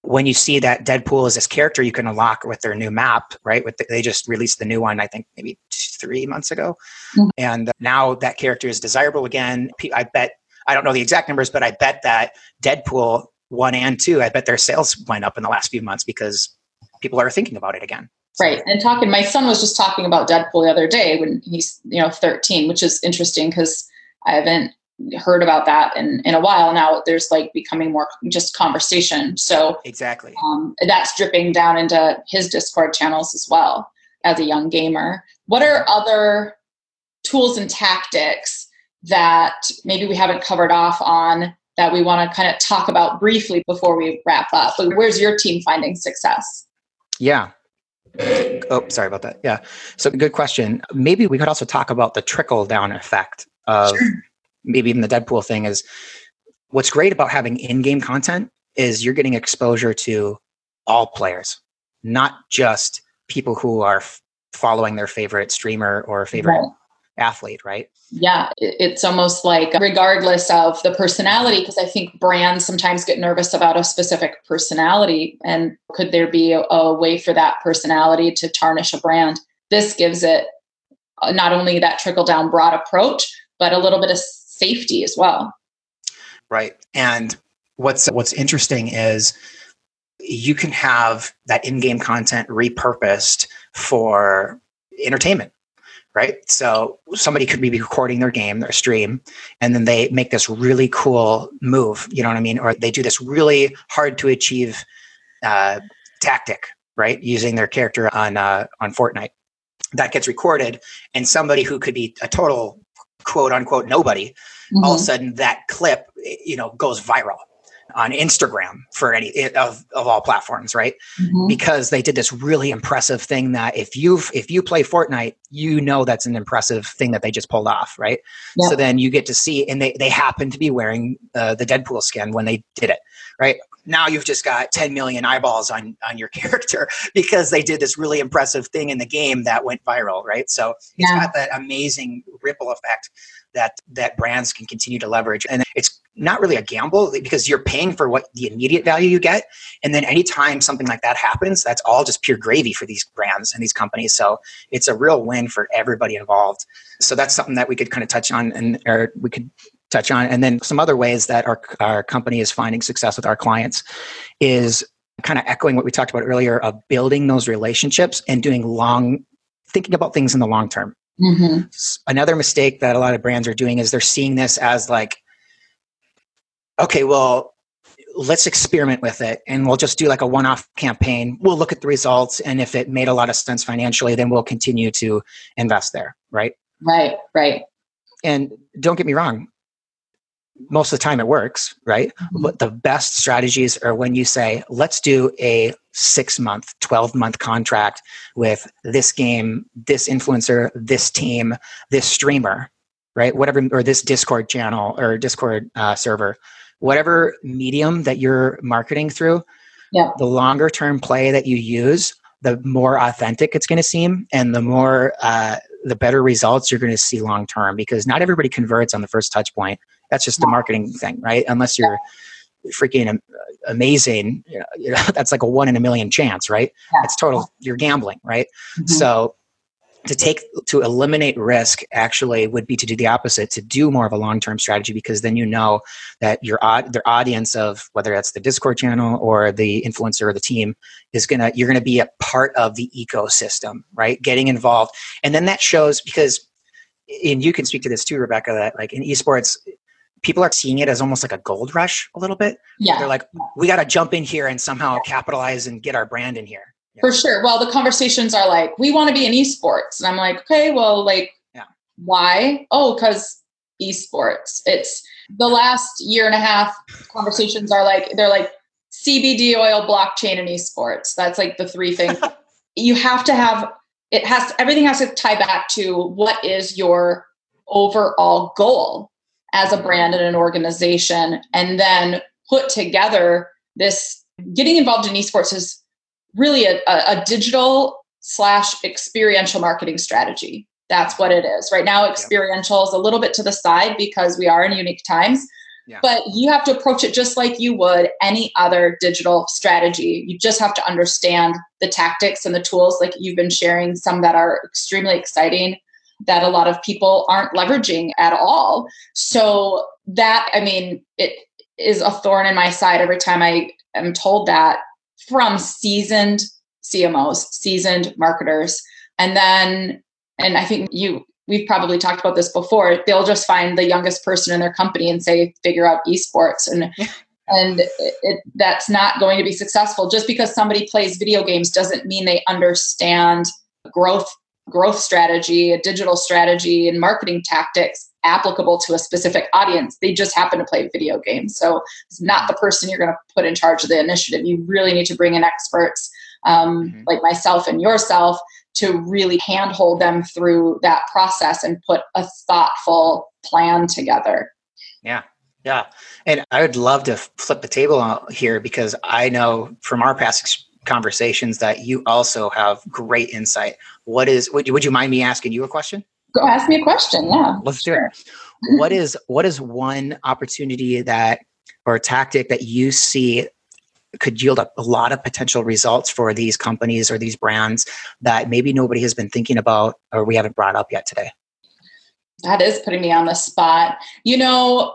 when you see that Deadpool is this character you can unlock with their new map, right? With the, they just released the new one, I think maybe three months ago, mm-hmm. and now that character is desirable again. I bet I don't know the exact numbers, but I bet that Deadpool one and two, I bet their sales went up in the last few months because people are thinking about it again. Right. And talking, my son was just talking about Deadpool the other day when he's, you know, 13, which is interesting because I haven't heard about that in, in a while now there's like becoming more just conversation so exactly um, that's dripping down into his discord channels as well as a young gamer what are other tools and tactics that maybe we haven't covered off on that we want to kind of talk about briefly before we wrap up. But where's your team finding success? Yeah. Oh, sorry about that. Yeah. So, good question. Maybe we could also talk about the trickle down effect of sure. Maybe even the Deadpool thing is what's great about having in game content is you're getting exposure to all players, not just people who are f- following their favorite streamer or favorite right. athlete, right? Yeah, it's almost like regardless of the personality, because I think brands sometimes get nervous about a specific personality. And could there be a, a way for that personality to tarnish a brand? This gives it uh, not only that trickle down broad approach, but a little bit of safety as well. Right. And what's what's interesting is you can have that in-game content repurposed for entertainment right so somebody could be recording their game their stream and then they make this really cool move you know what i mean or they do this really hard to achieve uh, tactic right using their character on uh, on fortnite that gets recorded and somebody who could be a total quote unquote nobody mm-hmm. all of a sudden that clip you know goes viral on Instagram for any of, of all platforms, right? Mm-hmm. Because they did this really impressive thing that if you if you play Fortnite, you know that's an impressive thing that they just pulled off, right? Yeah. So then you get to see, and they they happen to be wearing uh, the Deadpool skin when they did it, right? Now you've just got 10 million eyeballs on on your [laughs] character because they did this really impressive thing in the game that went viral, right? So it's yeah. got that amazing ripple effect that that brands can continue to leverage and it's not really a gamble because you're paying for what the immediate value you get and then anytime something like that happens that's all just pure gravy for these brands and these companies so it's a real win for everybody involved so that's something that we could kind of touch on and or we could touch on and then some other ways that our, our company is finding success with our clients is kind of echoing what we talked about earlier of building those relationships and doing long thinking about things in the long term Mm-hmm. Another mistake that a lot of brands are doing is they're seeing this as like, okay, well, let's experiment with it and we'll just do like a one off campaign. We'll look at the results. And if it made a lot of sense financially, then we'll continue to invest there. Right. Right. Right. And don't get me wrong, most of the time it works, right? Mm-hmm. But the best strategies are when you say, let's do a six month, 12 month contract with this game, this influencer, this team, this streamer, right? Whatever, or this Discord channel or Discord uh, server, whatever medium that you're marketing through, yeah. the longer term play that you use, the more authentic it's going to seem and the more uh, the better results you're going to see long term because not everybody converts on the first touch point that's just a marketing thing right? Unless you're freaking amazing you know, [laughs] that's like a one in a million chance right? It's total you're gambling right? Mm-hmm. so to take to eliminate risk actually would be to do the opposite to do more of a long-term strategy because then you know that your their audience of whether that's the discord channel or the influencer or the team is gonna you're gonna be a part of the ecosystem right? Getting involved. And then that shows because and you can speak to this too rebecca that like in esports people are seeing it as almost like a gold rush a little bit yeah they're like we got to jump in here and somehow capitalize and get our brand in here for sure. Well, the conversations are like, we want to be in esports. And I'm like, okay, well, like, yeah. why? Oh, because esports. It's the last year and a half conversations are like, they're like CBD oil, blockchain, and esports. That's like the three things. [laughs] you have to have, it has, everything has to tie back to what is your overall goal as a brand and an organization. And then put together this getting involved in esports is really a, a, digital slash experiential marketing strategy. That's what it is. Right now, experiential is a little bit to the side because we are in unique times. Yeah. But you have to approach it just like you would any other digital strategy. You just have to understand the tactics and the tools, like you've been sharing, some that are extremely exciting that a lot of people aren't leveraging at all. So, that, I mean, it is a thorn in my side every time I am told that from seasoned CMOs, seasoned marketers. And then, and I think you, we've probably talked about this before, they'll just find the youngest person in their company and say, figure out esports. And, and it, it, that's not going to be successful. Just because somebody plays video games doesn't mean they understand growth growth strategy, a digital strategy, and marketing tactics. applicable to a specific audience. They just happen to play video games. So it's not the person you're going to put in charge of the initiative. You really need to bring in experts um, mm-hmm. like myself and yourself to really handhold them through that process and put a thoughtful plan together. Yeah. Yeah. And I would love to flip the table here because I know from our past conversations that you also have great insight. What is, would you, would you mind me asking you a question? Go ask me a question. Yeah. Let's do it. [laughs] what is, what is one opportunity that, or tactic that you see could yield a, a, lot of potential results for these companies or these brands that maybe nobody has been thinking about or we haven't brought up yet today? That is putting me on the spot. You know,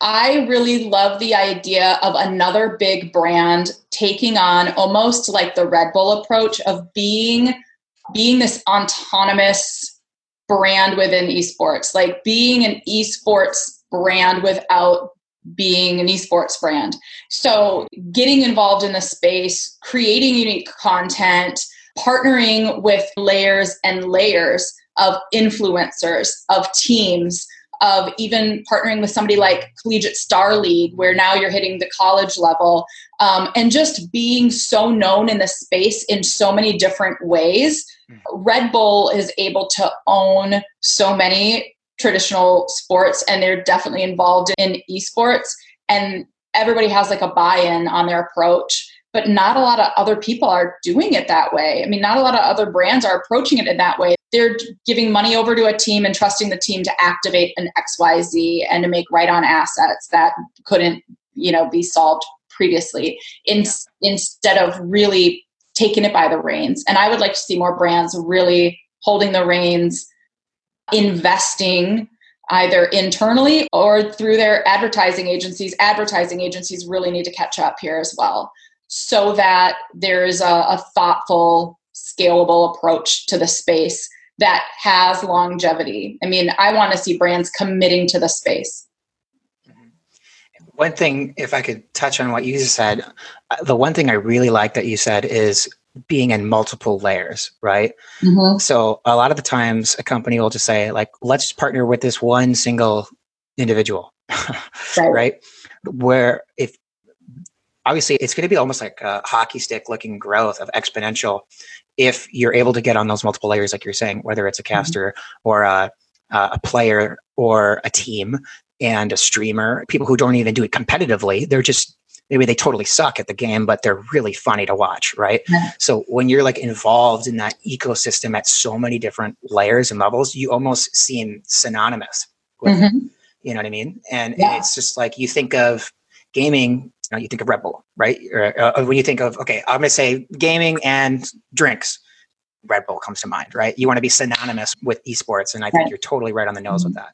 I really love the idea of another big brand taking on almost like the Red Bull approach of being being this autonomous brand within esports, like being an esports brand without being an esports brand. So, getting involved in the space, creating unique content, partnering with layers and layers of influencers, of teams, of even partnering with somebody like Collegiate Star League, where now you're hitting the college level, um, and just being so known in the space in so many different ways. Hmm. Red Bull is able to own so many traditional sports and they're definitely involved in esports and everybody has like a buy-in on their approach but not a lot of other people are doing it that way i mean not a lot of other brands are approaching it in that way they're giving money over to a team and trusting the team to activate an xyz and to make right on assets that couldn't you know be solved previously in, yeah. instead of really taking it by the reins and i would like to see more brands really holding the reins investing either internally or through their advertising agencies. Advertising agencies really need to catch up here as well so that there is a, a thoughtful, scalable approach to the space that has longevity. I mean, I want to see brands committing to the space. One thing, if I could touch on what you said, uh, the one thing I really like that you said is being in multiple layers, right? Mm-hmm. So a lot of the times a company will just say like, let's partner with this one single individual, [laughs] right. right? Where if obviously it's going to be almost like a hockey stick looking growth of exponential if you're able to get on those multiple layers, like you're saying, whether it's a mm-hmm. caster mm-hmm. or a, a player or a team and a streamer, people who don't even do it competitively, they're just maybe they totally suck at the game, but they're really funny to watch, right? Yeah. So when you're like involved in that ecosystem at so many different layers and levels, you almost seem synonymous with, mm-hmm. you know what I mean? And, yeah. and, it's just like you think of gaming, you, think of Red Bull, right? Or, uh, when you think of, okay, I'm going to say gaming and drinks. Red Bull comes to mind, right? You want to be synonymous with esports, and I think right. you're totally right on the nose mm-hmm. with that.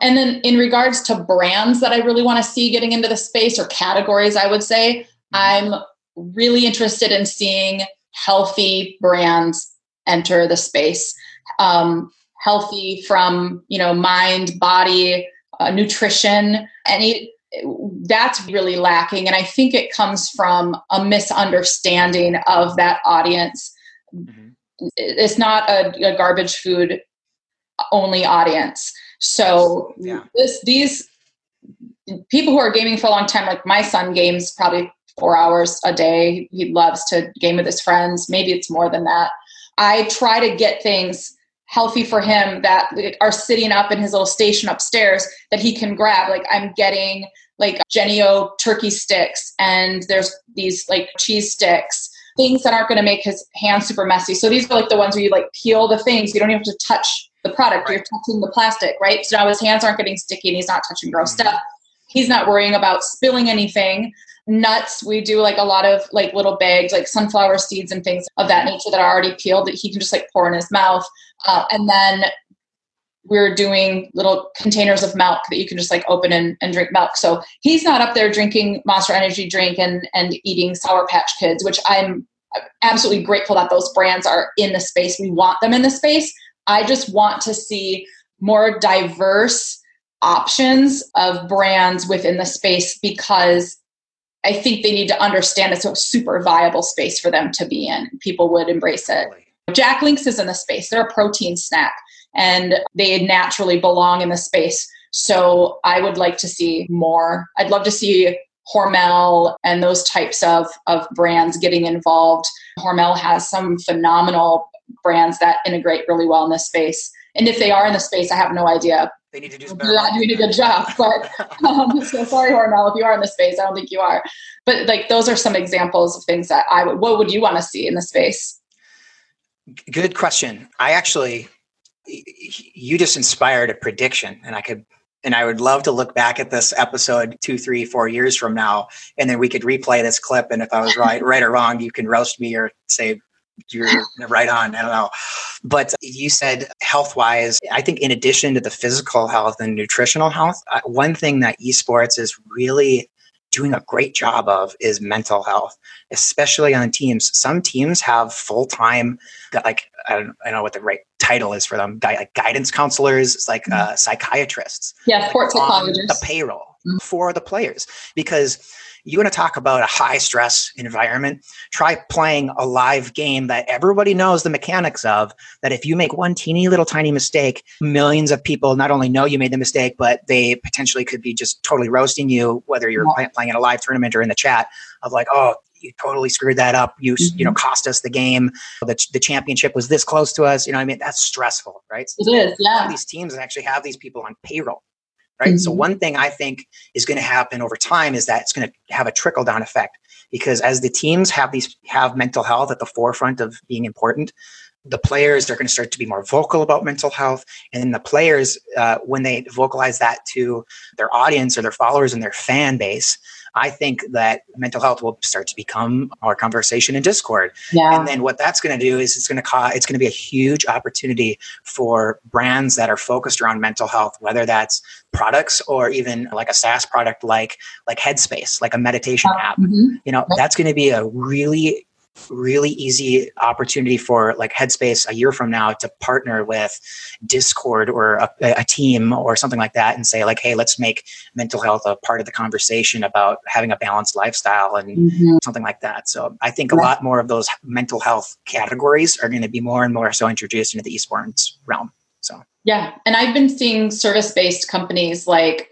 And then in regards to brands that I really want to see getting into the space or categories, I would say I'm really interested in seeing healthy brands enter the space. Um, healthy from you know mind, body, uh, nutrition, any that's really lacking, and I think it comes from a misunderstanding of that audience. Mm-hmm. It's not a, a garbage food only audience so yeah. this these people who are gaming for a long time, like my son games probably four hours a day. He loves to game with his friends. Maybe it's more than that. I try to get things healthy for him that are sitting up in his little station upstairs that he can grab. Like I'm getting like Jennie-O turkey sticks and there's these like cheese sticks, things that aren't going to make his hands super messy. So these are like the ones where you like peel the things. You don't even have to touch the product. Right. You're touching the plastic, right? So now his hands aren't getting sticky and he's not touching gross mm-hmm. stuff. He's not worrying about spilling anything. Nuts, we do like a lot of like little bags, like sunflower seeds and things of that nature that are already peeled that he can just like pour in his mouth. Uh, and then we're doing little containers of milk that you can just like open and, and drink milk. So he's not up there drinking Monster Energy drink and, and eating Sour Patch Kids, which I'm absolutely grateful that those brands are in the space. We want them in the space, I just want to see more diverse options of brands within the space because I think they need to understand it's a super viable space for them to be in. People would embrace it. Jack Links is in the space. They're a protein snack. and they naturally belong in the space. So I would like to see more. I'd love to see Hormel and those types of, of brands getting involved. Hormel has some phenomenal brands that integrate really well in this space. And if they are in the space, I have no idea. They need to do some You're not doing a good job, but [laughs] um, so sorry, Hormel, if you are in the space, I don't think you are. But like those are some examples of things that I would. What would you want to see in the space? Good question. I actually, you just inspired a prediction, and I could and I would love to look back at this episode two, three, four years from now, and then we could replay this clip. And if I was right, right or wrong, you can roast me or say you're right on. I don't know. But you said health wise, I think in addition to the physical health and nutritional health, uh, one thing that esports is really doing a great job of is mental health, especially on teams. Some teams have full time, like I don't, I don't know what the right title is for them, like guidance counselors, it's like mm-hmm. uh, psychiatrists. Yeah, sports psychologists. The payroll. For the players because you want to talk about a high stress environment try playing a live game that everybody knows the mechanics of that if you make one teeny little tiny mistake millions of people not only know you made the mistake but they potentially could be just totally roasting you whether you're yeah. playing in a live tournament or in the chat of like oh you totally screwed that up. You mm-hmm. you know mm-hmm. cost us the game. The, the championship was this close to us. You know, I mean that's stressful, right? So it is. Yeah. These teams actually have these people on payroll right? Mm-hmm. So one thing I think is going to happen over time is that it's going to have a trickle down effect because as the teams have these have mental health at the forefront of being important, the players are going to start to be more vocal about mental health, and then the players uh, when they vocalize that to their audience or their followers and their fan base, I think that mental health will start to become our conversation in Discord. Yeah. And then what that's going to do is it's going to cause it's going to be a huge opportunity for brands that are focused around mental health, whether that's products or even like a SaaS product like like Headspace, like a meditation app. Mm-hmm. You know, that's going to be a really really easy opportunity for like Headspace a year from now to partner with Discord or a, a, team or something like that and say like, hey, let's make mental health a part of the conversation about having a balanced lifestyle and mm-hmm. something like that. So I think a lot more of those mental health categories are going to be more and more so introduced into the esports realm. So yeah, and I've been seeing service-based companies like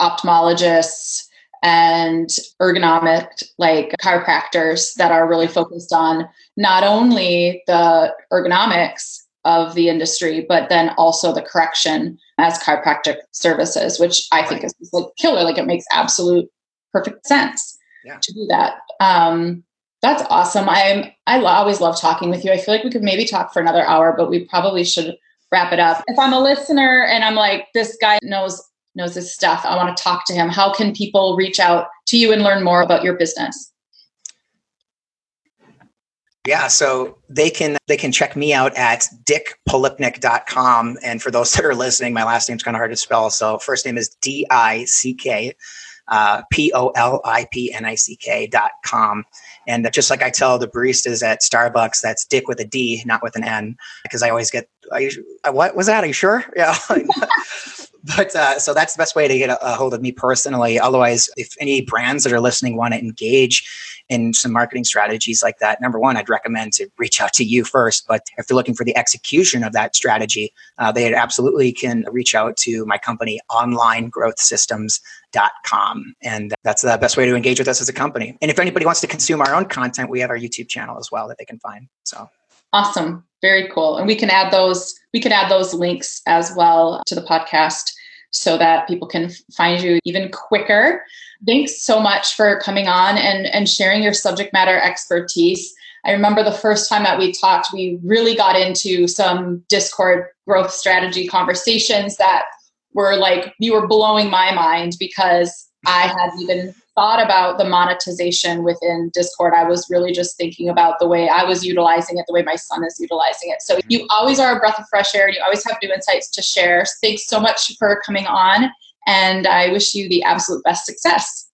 ophthalmologists and ergonomic like chiropractors that are really focused on not only the ergonomics of the industry but then also the correction as chiropractic services which i think is like killer. Like it makes absolute perfect sense yeah. to do that. Um, that's awesome. I'm i always love talking with you. I feel like we could maybe talk for another hour but we probably should wrap it up. If i'm a listener and i'm like this guy knows knows his stuff. I want to talk to him. How can people reach out to you and learn more about your business? Yeah, so they can they can check me out at dickpolipnick.com. And for those [laughs] that are listening, my last name's kind of hard to spell. So first name is D-I-C-K, uh, P-O-L-I-P-N-I-C-K dot com. And just like I tell the baristas at Starbucks, that's Dick with a D, not with an N, because I always get, I, what was that? Are you sure? [laughs] Yeah. But uh, so that's the best way to get a, a, hold of me personally. Otherwise, if any brands that are listening want to engage in some marketing strategies like that, number one, I'd recommend to reach out to you first. But if they're looking for the execution of that strategy, uh, they absolutely can reach out to my company, onlinegrowthsystems.com. And that's the best way to engage with us as a company. And if anybody wants to consume our own content, we have our YouTube channel as well that they can find. So Awesome. Very cool. And we can add those, we can add those links as well to the podcast so that people can find you even quicker. Thanks so much for coming on and, and sharing your subject matter expertise. I remember the first time that we talked, we really got into some Discord growth strategy conversations that were like, you were blowing my mind because I had even thought about the monetization within Discord. I was really just thinking about the way I was utilizing it, the way my son is utilizing it. So you always are a breath of fresh air and you always have new insights to share. Thanks so much for coming on. And I wish you the absolute best success.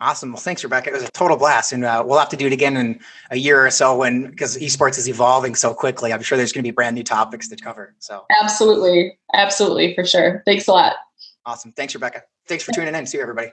Awesome. Well, thanks, Rebecca. It was a total blast, and uh, we'll have to do it again in a year or so when because esports is evolving so quickly. I'm sure there's going to be brand new topics to cover. So absolutely, absolutely, for sure. Thanks a lot. Awesome. Thanks, Rebecca. Thanks for tuning in. See you, everybody.